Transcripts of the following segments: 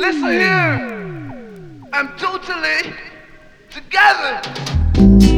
Listen here. I'm totally together.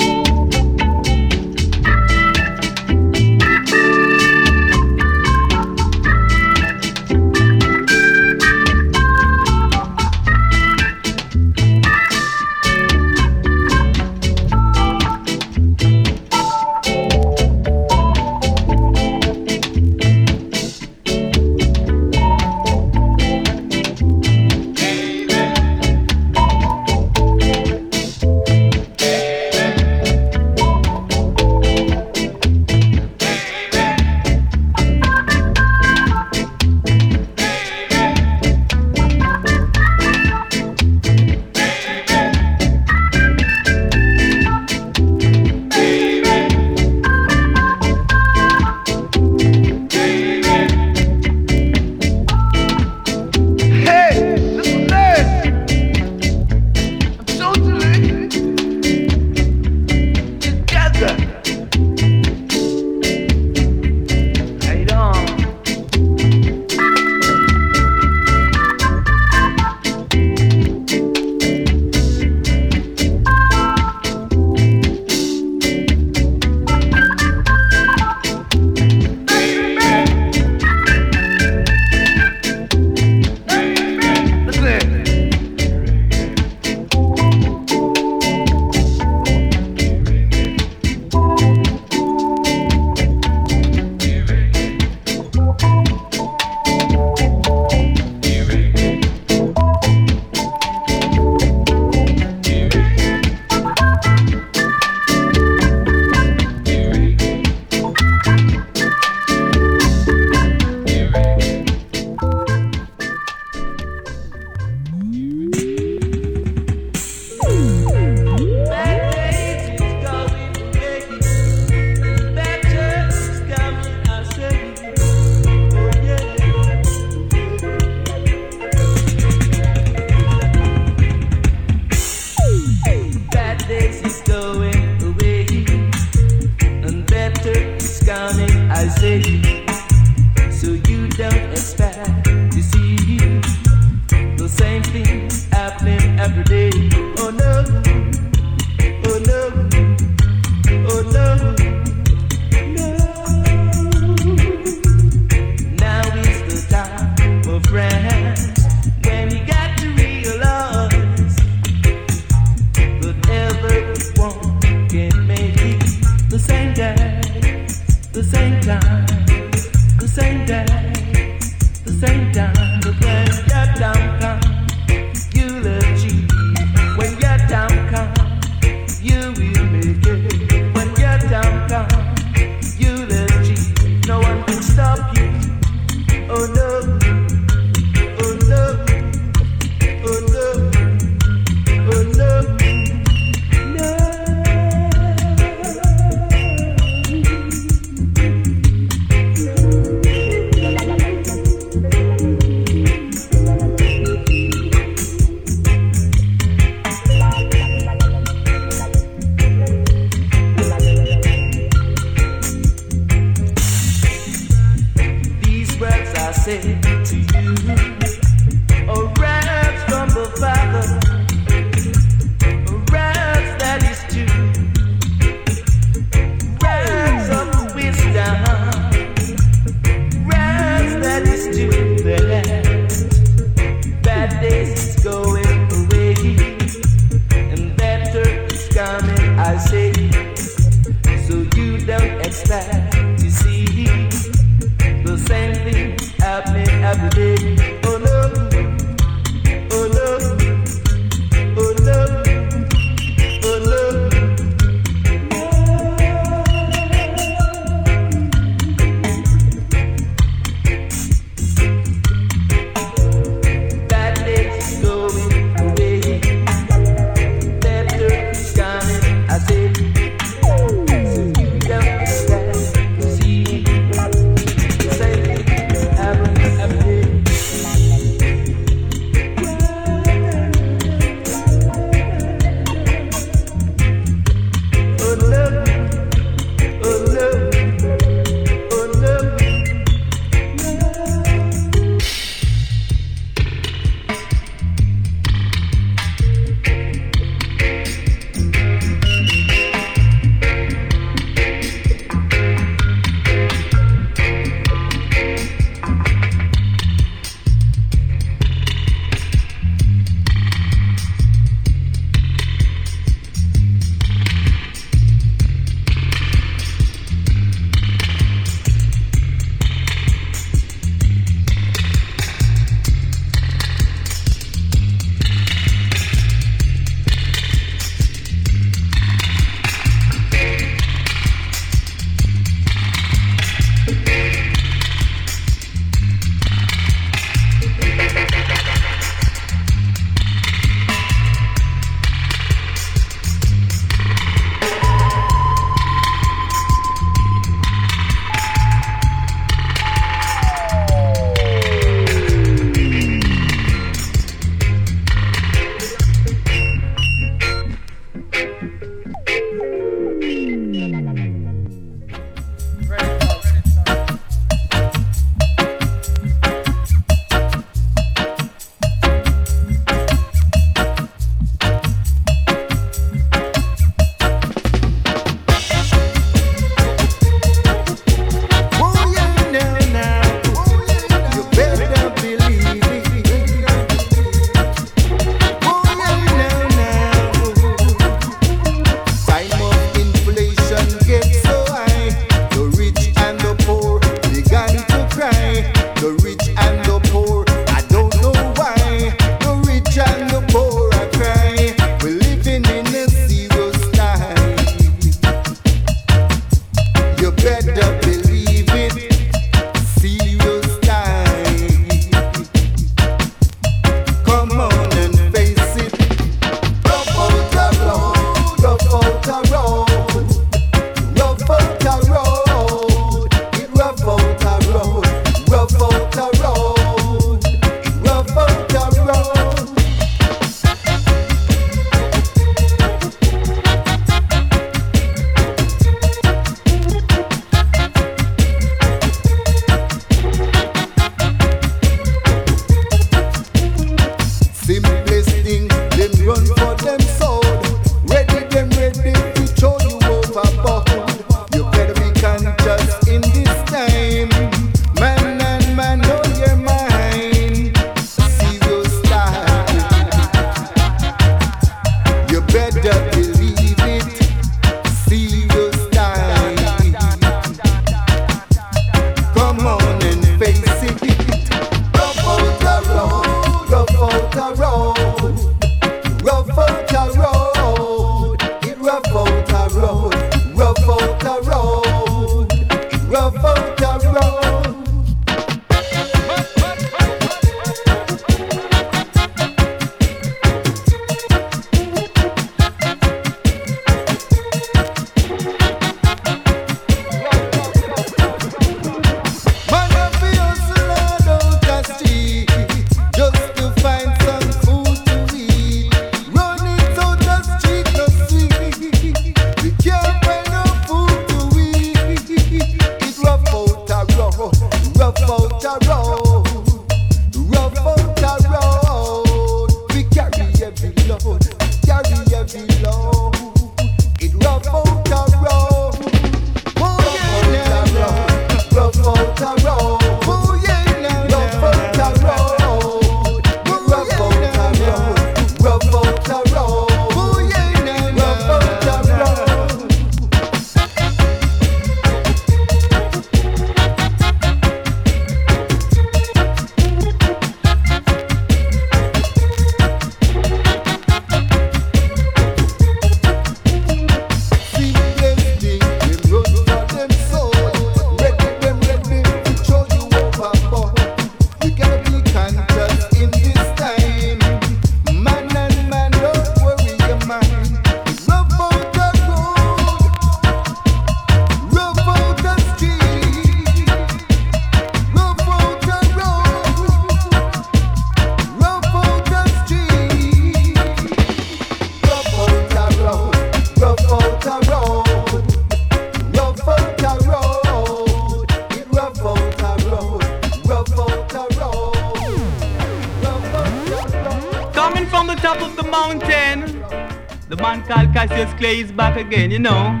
Clay is back again, you know.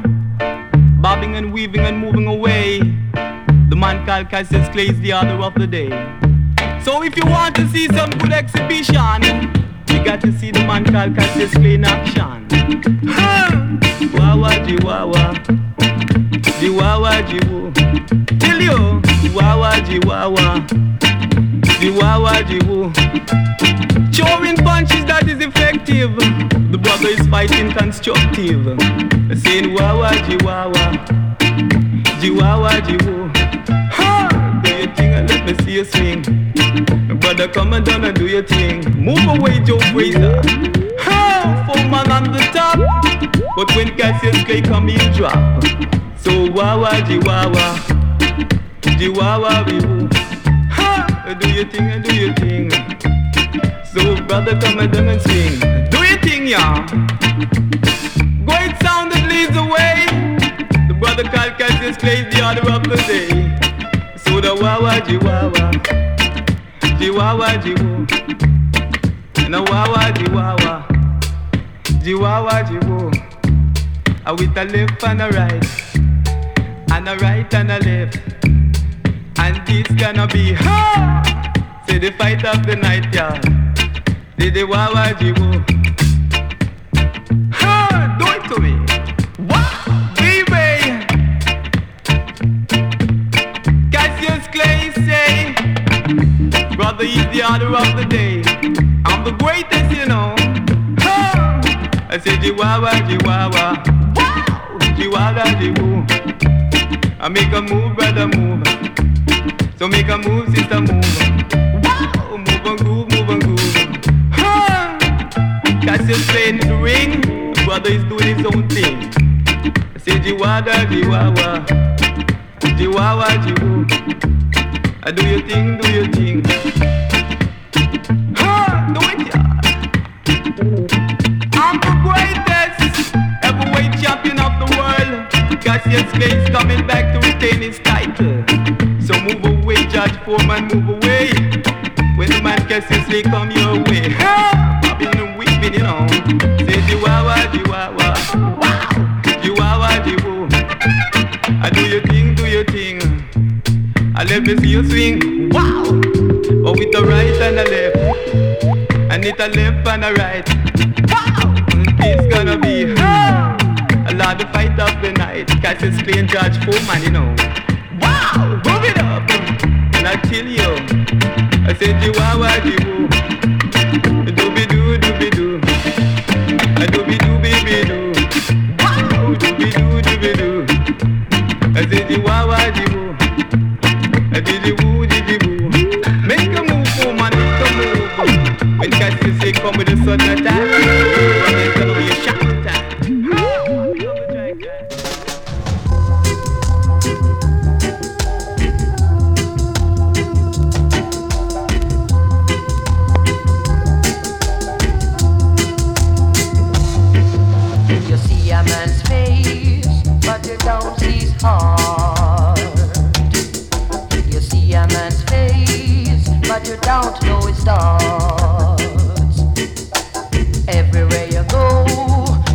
Bobbing and weaving and moving away. The man called Cassius Clay is the order of the day. So if you want to see some good exhibition, you got to see the man called Cassius Clay in action. Wawa jiwawa, jiwawa jiwu. Tell you, wawa jiwawa, jiwawa jiwu. Showing punches that is effective. The brother is fighting constructive. Saying wawa jiwawa, jiwawa jiwu. Ha! Do your thing and let me see you swing. Brother, come and down and do your thing. Move away, Joe Frazier. Ha! Four man on the top. But when Cassius Clay come, he'll drop. So wawa jiwawa, jiwawa biwu. Ha! Do your thing and do your thing. So brother, come and down and sing. Do your thing, y'all. Great sound that leads the way. The brother called Cassius Clay is the order of the day. So the wawa jiwawa, jiwawa jiwu. Na wawa jiwawa, jiwawa jiwu. A with a left and a right, and a right and a left. And this gonna be ha! Say the fight of the night, y'all. Say the wawa jiwu. Ha! Do it to me. Wow, baby. Cassius Clay say, brother, he's the order of the day. I'm the greatest, you know. Ha! I say Jiwawa, Jiwawa. Wow, Jiwawa, Jiwu. I make a move, brother, move. So make a move, sister, move. Wow, move and groove, move and groove. Ha! Cassius playing in the ring, the brother is doing his own thing. I say Jiwada, Jiwawa, Jiwawa, Jiwu. I do your thing, do your thing. Ha! Do it, yeah. I'm the greatest heavyweight champion of the world. Cassius Clay is coming back to retain his title. So move away, Judge. When the man Cassius Clay come your way. Ha! Popping and weeping, you know. Say Jiwawa, Jiwawa. Wow! Jiwawa, Jiwu. I do your thing, do your thing. I let me see you swing. Wow! But with the right and the left. And it a left and a right. Wow! It's gonna be ha! a lot of fight of the night. Cassius Clay and George Foreman, you know. Doo. Wow! Dooby doo, dooby doo. I said Jiwawa, Jiwu. A diddy woo, diddy woo. Make a move, woman, make a move. When Cassius say come with a sudden attack, don't know his thoughts. Everywhere you go,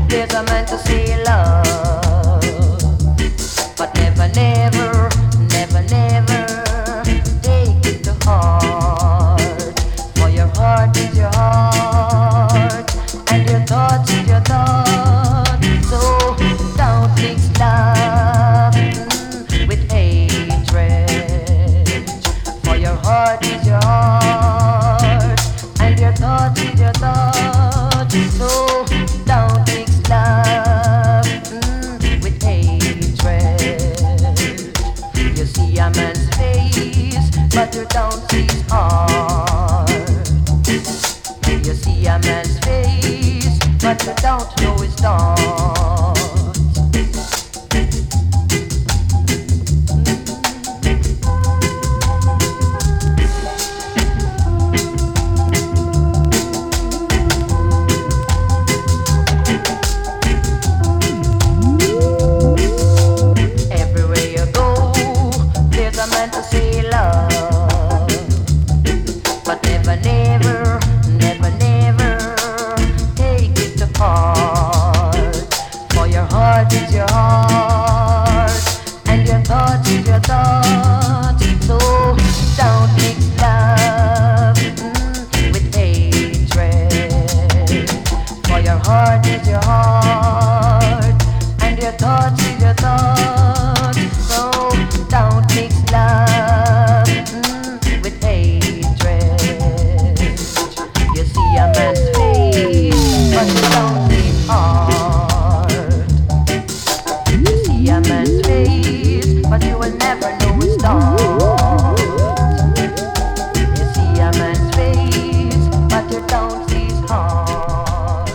there's a man to love. But never, never,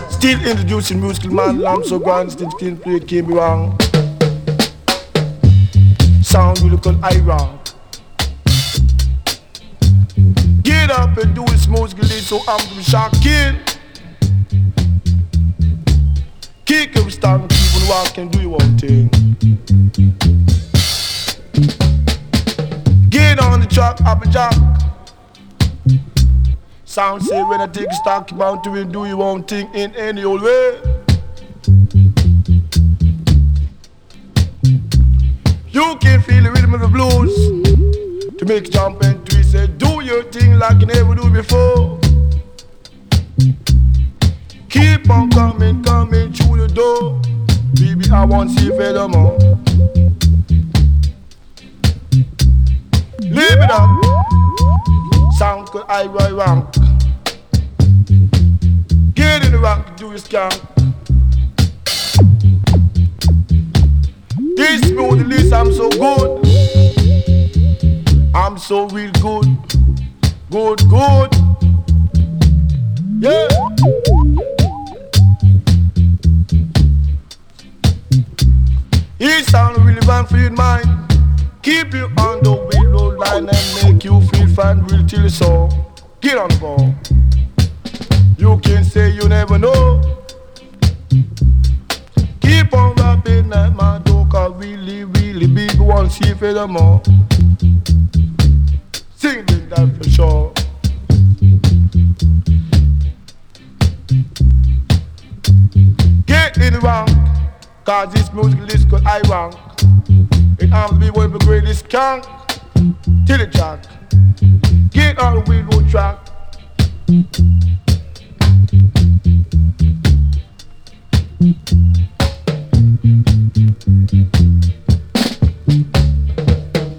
Still introducing musical man, lamb so grand, still still play, be wrong. Sound you look on iron. Get up and do it smooth, get so I'm to be shocking. Kick every stand, keep on walking, do your own thing. Get on the track, up a jack. Sound say when I take stock, bound to do your own thing in any old way. You can feel the rhythm of the blues to make jump and twist. Say, do your thing like you never do before. Keep on coming, coming through the door. Baby, I want to see furthermore. Leave it up. Sound good, I roy rank. Get in the rank, do your skank. This smooth list, I'm so good. I'm so real good. Good, good. Yeah. It sound really bad for your mind. Keep you on the willow line and make you feel fine real till all. Get on the ball. You can say you never know. Keep on rapping that my dog are really, really big one see furthermore. Singing that for sure. Get in the rank, cause this music is called I rank. It arms to be one of the greatest can till the jack. Get on the wheel track.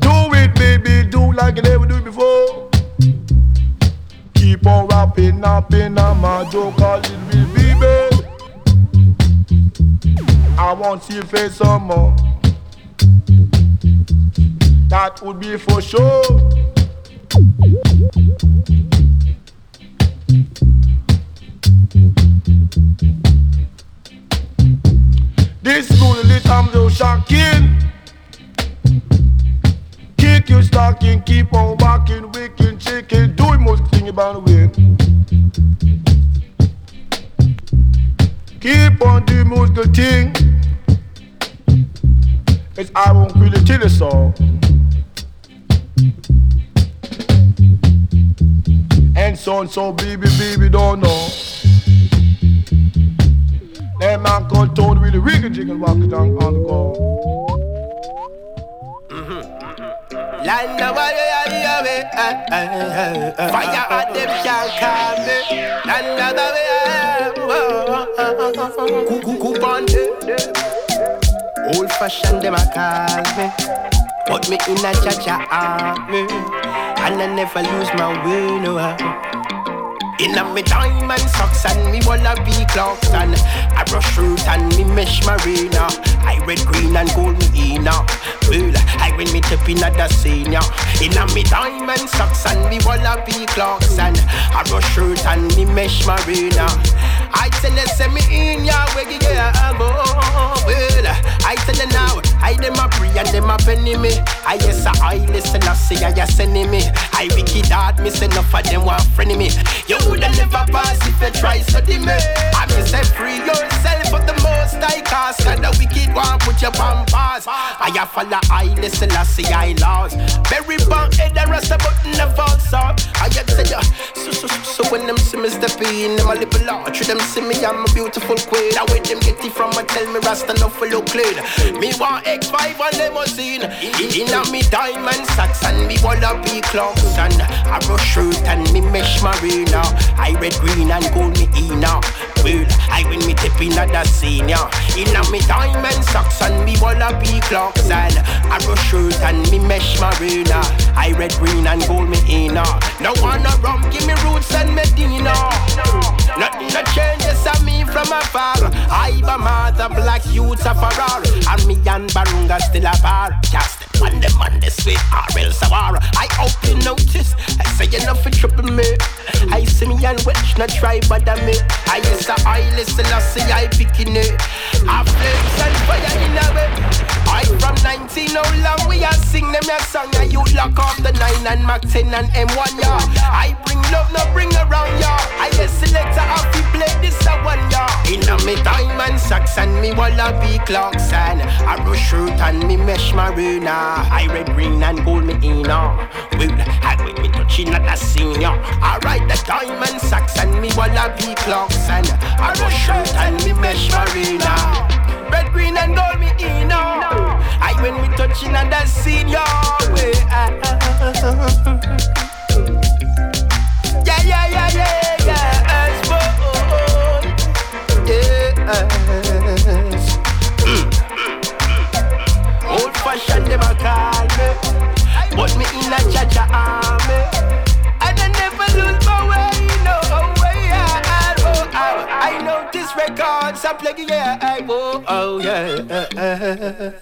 Do it, baby, do like you never do before. Keep on rapping, napping, I'm a cause it will be baby. I want to see you face some more. That would be for sure. This lit I'm so shocking. Kick your stocking, keep on walking, wicked chicken, doing most thing about way. Keep on doing most good thing. It's I won't really tell you so. And so and so, baby, baby, don't know. That man called Toad really wiggle jiggle walk it down on the go. Land of eh, eh, eh, Fire at them can't calm me. Of the way. Coop on Old fashioned them a call me. Put me in a cha-cha ah, army. And I never lose my way, no in a me diamond socks and me Wallabee Clarks and I brush shirt and me mesh marina. I red, green and gold me inna. Well, I win me tip in the senior. In a me diamond socks and me Wallabee Clarks and I brush shirt and me mesh marina. I tell you, send me in ya, where you get Well, I tell you now, I dem a pre and dem a penny me. I yes, I listen, I see, I yes, sending me. I wicked heart, me say enough of them want friend me. You woulda never pass if you try study me. I me say free yourself of the most I cast. And the wicked one put your on pass. I a follow I listen, I see I laws. Very bang head eh, the rest of button the false up. I say ya. Uh, so so so so when them see me step in, them a little large. Them see me I'm a beautiful queen. Now when them get it from, I tell me Rasta no for look clean. Me want X5 and limousine. In, in a me diamond socks and me Wallabee Clarks and a brush shirt and me mesh marina. I red, green and gold me ina. Well, I win me tip in the senior. In a me diamond socks and me Wallabee Clarks and a brush shirt and me mesh marina. I red, green and gold me ina. No wanna rum, give me roots and Medina. Nothing that changes on me from afar. I am be mother black youths a farrar. And me and Barunga still a bar. On them on this way, or else a war. I hope you notice. I say enough for trouble me. I see me and which not try bother me. I used to I listen, I see I picking it. I flames and fire in a way. I from 19, how long we are sing them a song and you lock off the 9 and Mac 10 and M1, yeah. I bring love, no bring around, yeah. I a selector, I fi play this a one, yeah. Inna me diamond socks and me Wallabee Clarks and a rush shirt and me mesh marina. I red, green and gold me inna. Well, I with me touching at the senior. I ride the diamond socks and me Wallabee Clarks and a rush shirt and me mesh marina. Red, green and gold me inna. I when me touching at the senior. Way. Yeah, yeah, yeah, yeah, yeah. As boy, yes. Old fashioned them a call me, but me in a cha-cha army, and I never lose my way, no I know this records I'm playing, yeah, I, oh, oh, yeah.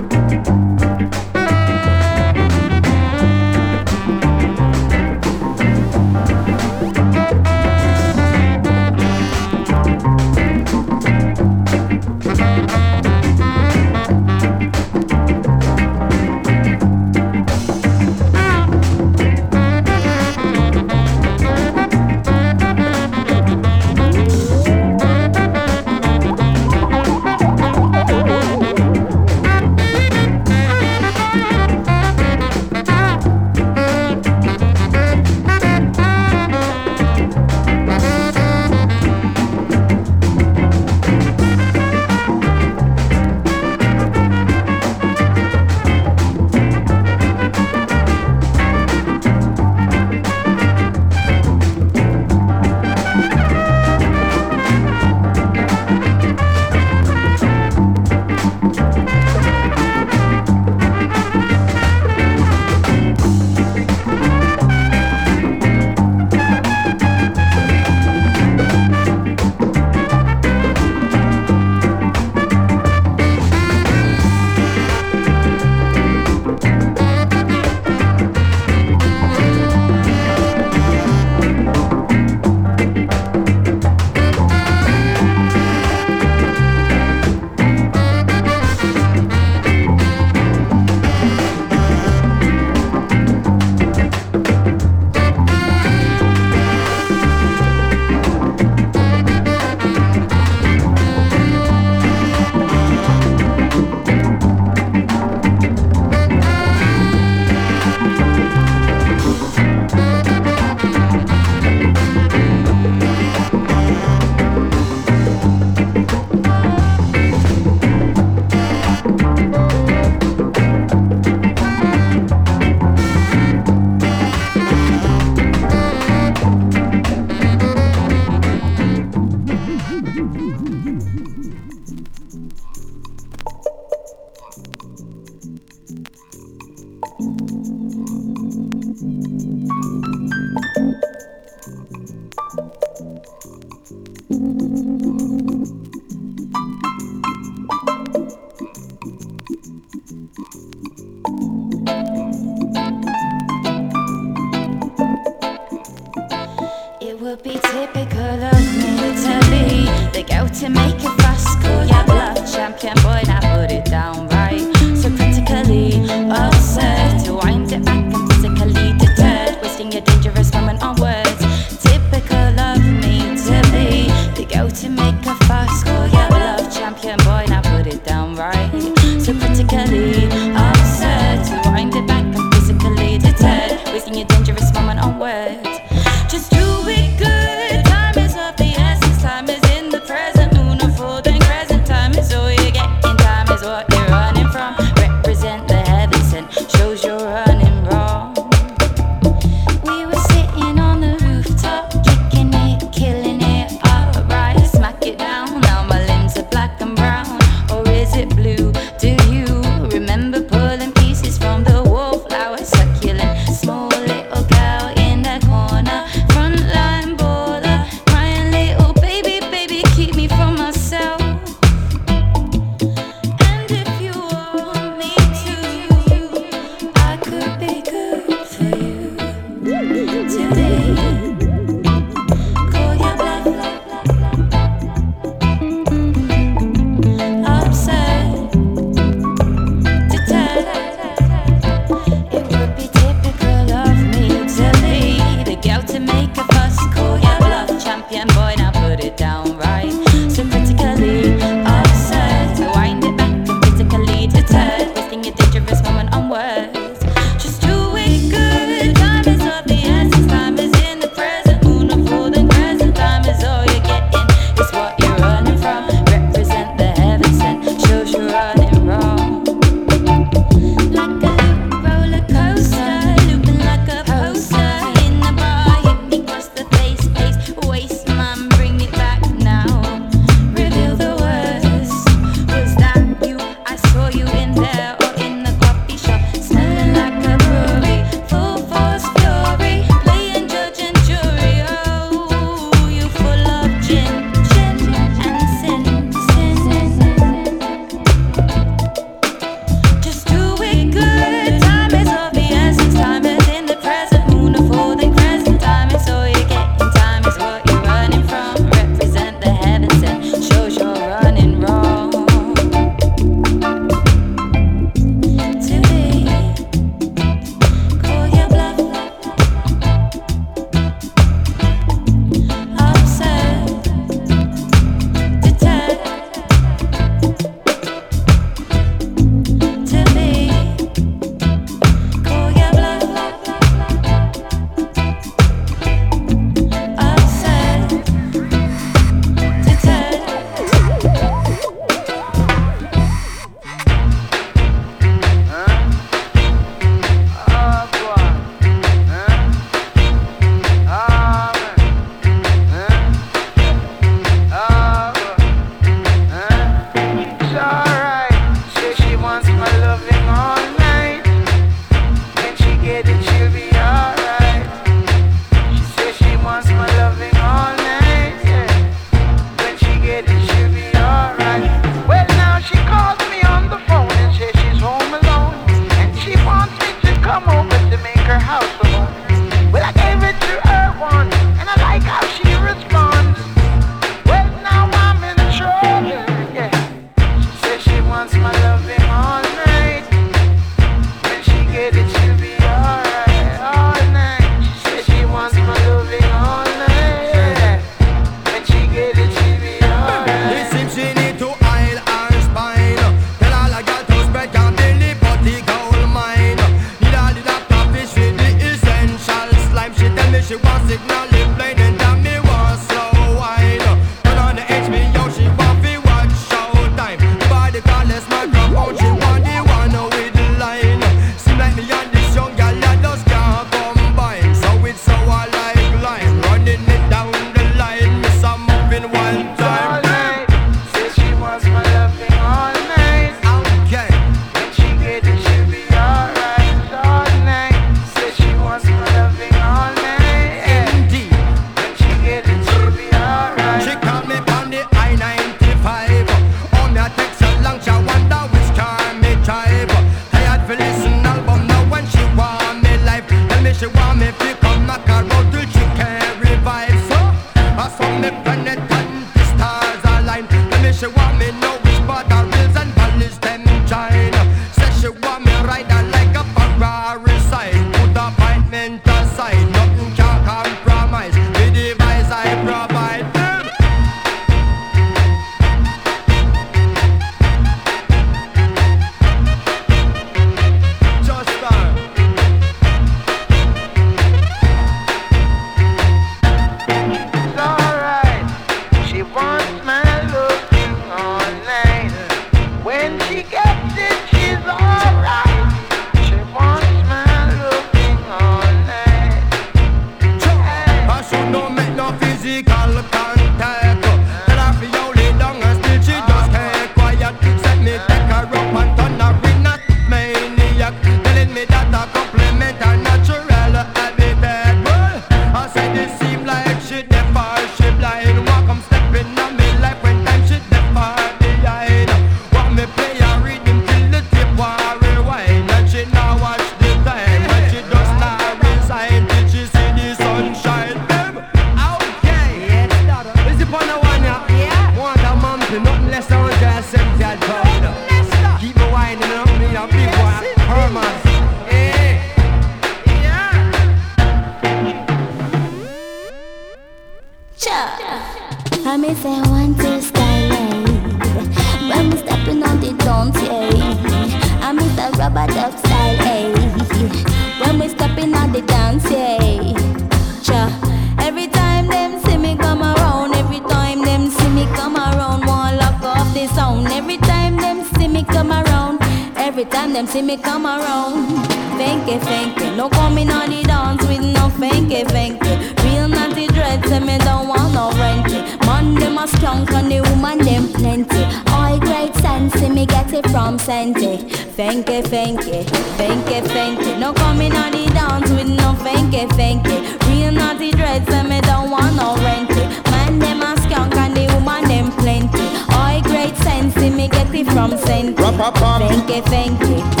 thank you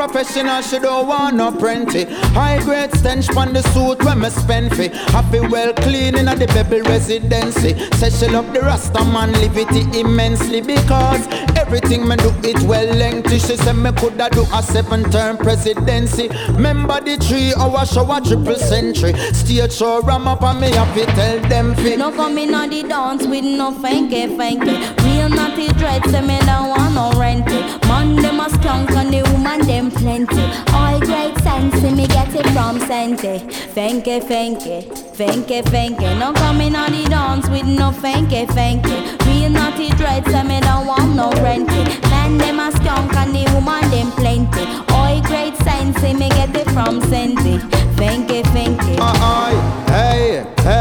professional, she don't want no plenty. High grade stench on the suit when me spend fi. Happy well clean in the Bebel residency. Say she love the Rasta man, live it immensely because everything me do it well lengthy. She said me coulda do a seven term presidency. Remember the three oh, hour show a triple century. Stage show ram up and me to tell them fi. No coming on the dance with no fanky fanky. Real naughty dread, say me don't want no renty. Man them a skunk and the woman them plenty. All great sense, me get it from Sente. Fanky, fanky, fanky, fanky. No coming on the dance with no fanky, fanky. Real naughty dreads, so me don't want no renty. Man, them a skunk and the woman them plenty. All great sense, me get it from Sente. Fanky, fanky. Uh, hey, hey. Hey,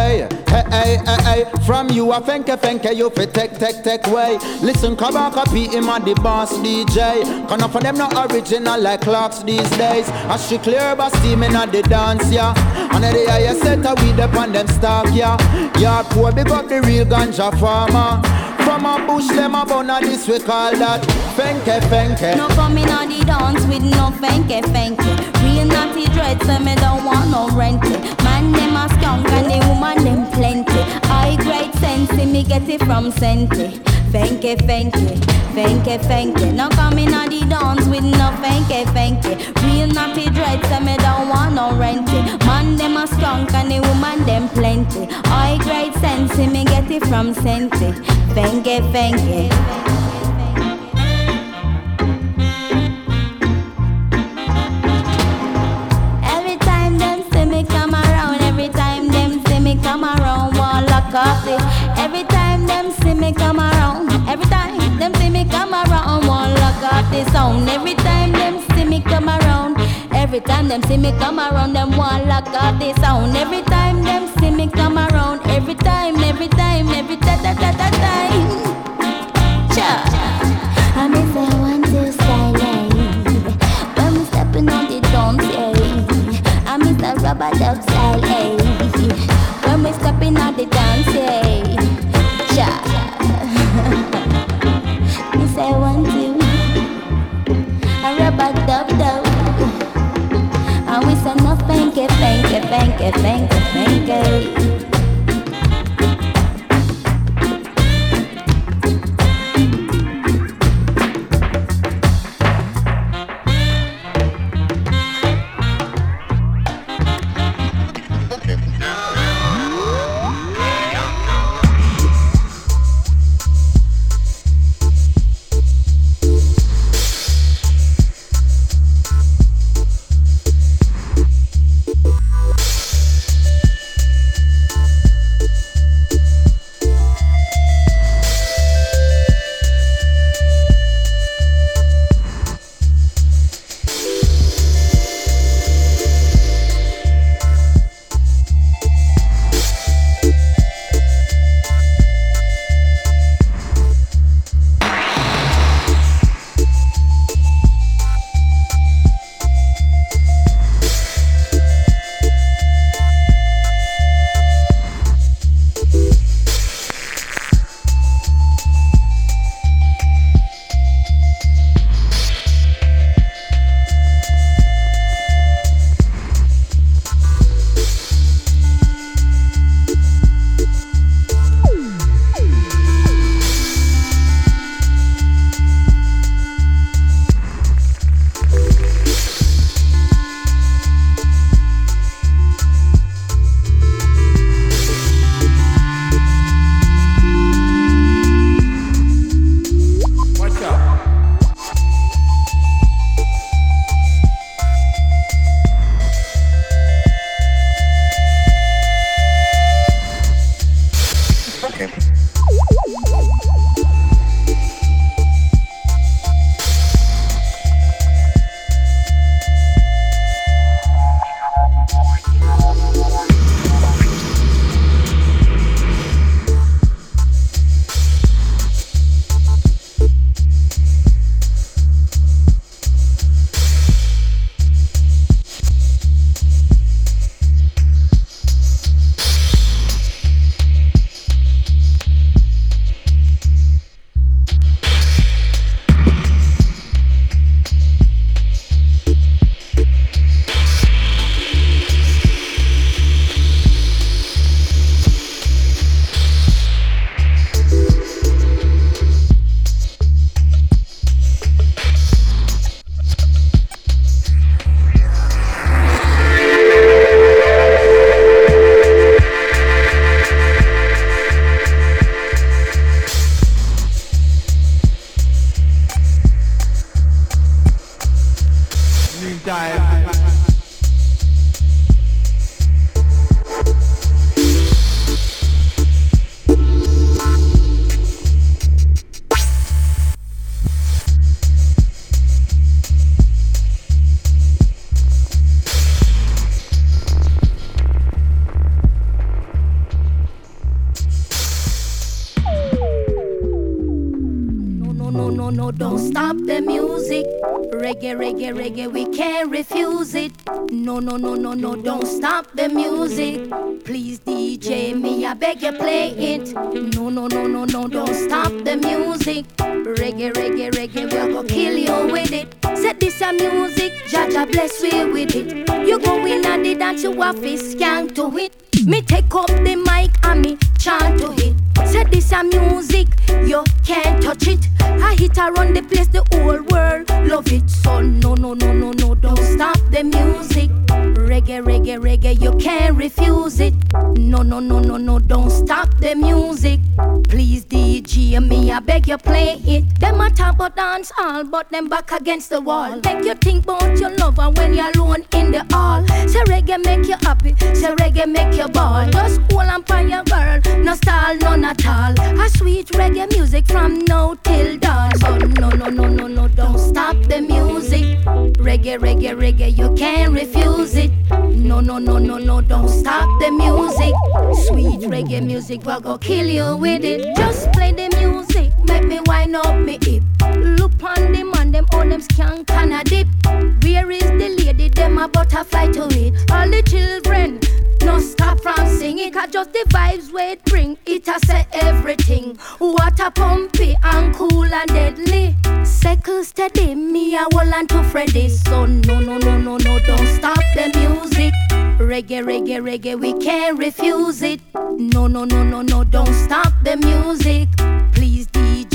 hey, hey, hey. From you, I think, I think you fi take, take, take way. Listen, come on, copy him and the boss DJ. Cause of them not original like clocks these days. I she clear but steaming at the dance, yeah. And the higher set a weed up on them stock, yeah. Yeah, poor big up the real ganja farmer. From a bush, them a bun this we call that fenke fenke. No coming on the dance with no fenke fenke. Real naughty dreads, so me don't want no renty. Man, them a skunk and the woman them plenty. I great sense, me get it from Senti. Fenke, fenke, fenke, fenke. No coming on the dance with no fenke, fenke. Real naughty dreads, so me don't want no renty. Man, them a skunk and the woman them plenty. I great sense, me get it from Senti. Fenke, fenke. Coffee. Every time them see me come around, every time them see me come around, one lock off the sound. Every time them see me come around, every time them see me come around, them one lock off the sound. Every time And we say stop the music. Please, DJ, me, I beg you, play it. No, no, no, no, no, don't stop the music. Reggae, reggae, reggae, we're gonna kill you with it. Set this a music, Jah Jah bless we with it. You go in and the dance, you have to scan to it. Me take up the mic and me chant to it. Set this a music, you can't touch it. I hit around the place, the whole world love it. So no, no, no, no, no, don't stop the music. Reggae, reggae, reggae, you can't refuse it. No, no, no, no, no, don't stop the music. Please, DJ, me, I beg you, play it. Them a talk about dance all, but them back against the wall. Make you think about your lover when you're alone in the hall. Say reggae make you happy, say reggae make you ball. Just hold on your girl, no style, none at all. A sweet reggae music from now till dawn. So no, no, no, no, no, don't stop the music. Reggae, reggae, reggae, you can't refuse it. No, no, no, no, no, don't stop the music. Sweet reggae music, we'll go kill you with it. Just play the music, make me wind up me hip. Look on them and them, all them skank and a dip. Where is the lady, them a butterfly to it? All the children, no stop from singing, cause just the vibes we bring, it a say everything. Water pumpy and cool and deadly. Second steady, me a hold on to Freddy. So no, no, no, no, no, don't stop the music. Reggae, reggae, reggae, we can't refuse it. No, no, no, no, no, don't stop the music. Please,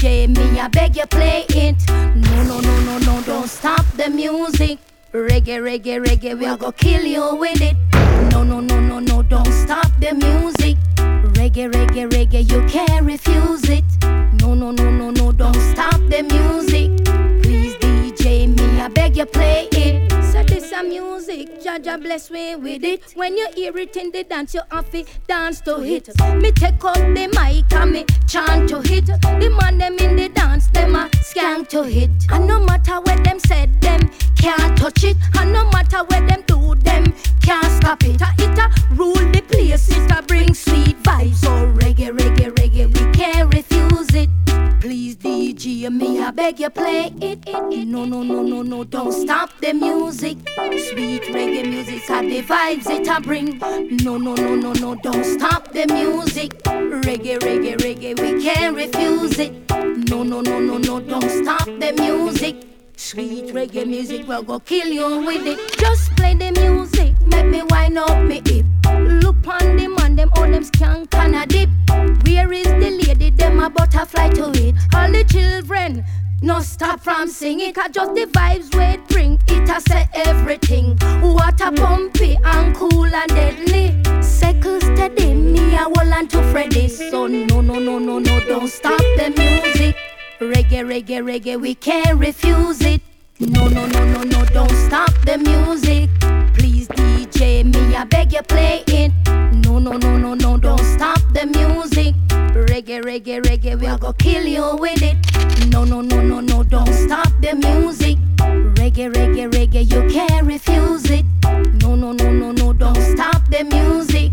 DJ, me, I beg you, play it. No, no, no, no, no, don't stop the music. Reggae, reggae, reggae, we are gonna kill you with it. No, no, no, no, no, don't stop the music. Reggae, reggae, reggae, you can't refuse it. No, no, no, no, no, don't stop the music. I beg you, play it. So this a music, Jah Jah bless me with it. When you hear it in the dance, you have to dance to it. Me take up the mic and me chant to it. The man them in the dance, them a skank to it. And no matter what them said, them can't touch it. And no matter what them do, them can't stop it. It a rule the place, it a bring sweet vibes. So reggae, DJ, me, I beg you, play it. No, no, no, no, no, don't stop the music. Sweet reggae music, are the vibes it a bring. No, no, no, no, no, don't stop the music. Reggae, reggae, reggae, we can't refuse it. No, no, no, no, no, don't stop the music. Sweet reggae music, we'll go kill you with it. Just play the music, make me wind up me hip. Look on them and them, all them skank and a dip. Where is the lady, them a butterfly to it? All the children, no stop from singing, cause just the vibes we bring, it a say everything. Water pumpy and cool and deadly. Second steady, me a hold on to Freddy. So no, no, no, no, no, don't stop the music. Reggae, reggae, reggae, we can't refuse it. No, no, no, no, no, don't stop the music. Please, DJ, me, I beg you, play it. No, no, no, no, no, don't stop the music. Reggae, reggae, reggae, we are gonna kill you with it. No, no, no, no, no, don't stop the music. Reggae, reggae, reggae, you can't refuse it. No, no, no, no, no, don't stop the music.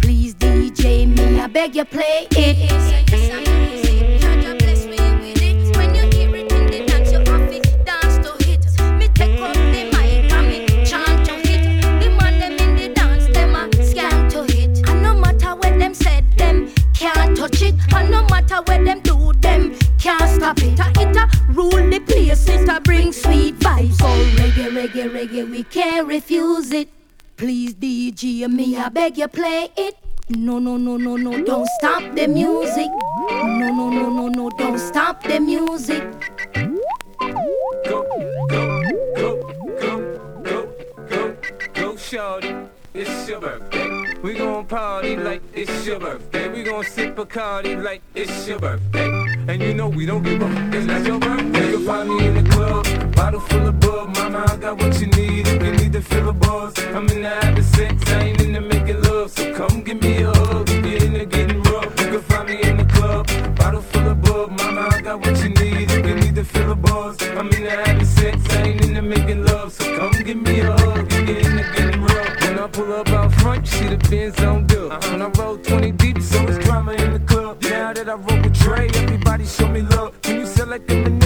Please, DJ, me, I beg you, play it. Matter what them do, them can't stop it. A it a rule the place, it a bring sweet vibes. So reggae, reggae, reggae, we can't refuse it. Please, DJ, me, I beg you, play it. No, no, no, no, no, don't stop the music. No, no, no, no, no, don't stop the music. Party like it's your birthday. We gon' sip Bacardi like it's your birthday. And you know we don't give up, it's not your birthday. You'll find me in the club, bottle full of bug. Mama, I got what you need if you need to fill a buzz. I'm in the having sex, I ain't in the making love. So come give me a hug if you're in the getting rough. You can find me in the club, bottle full of bug. Mama, I got what you need if you need to fill a buzz. I'm in the having sex, I ain't in the making love. So come give me a hug if you're in the getting rough. When I pull up out front, you see the Benz like Eminem,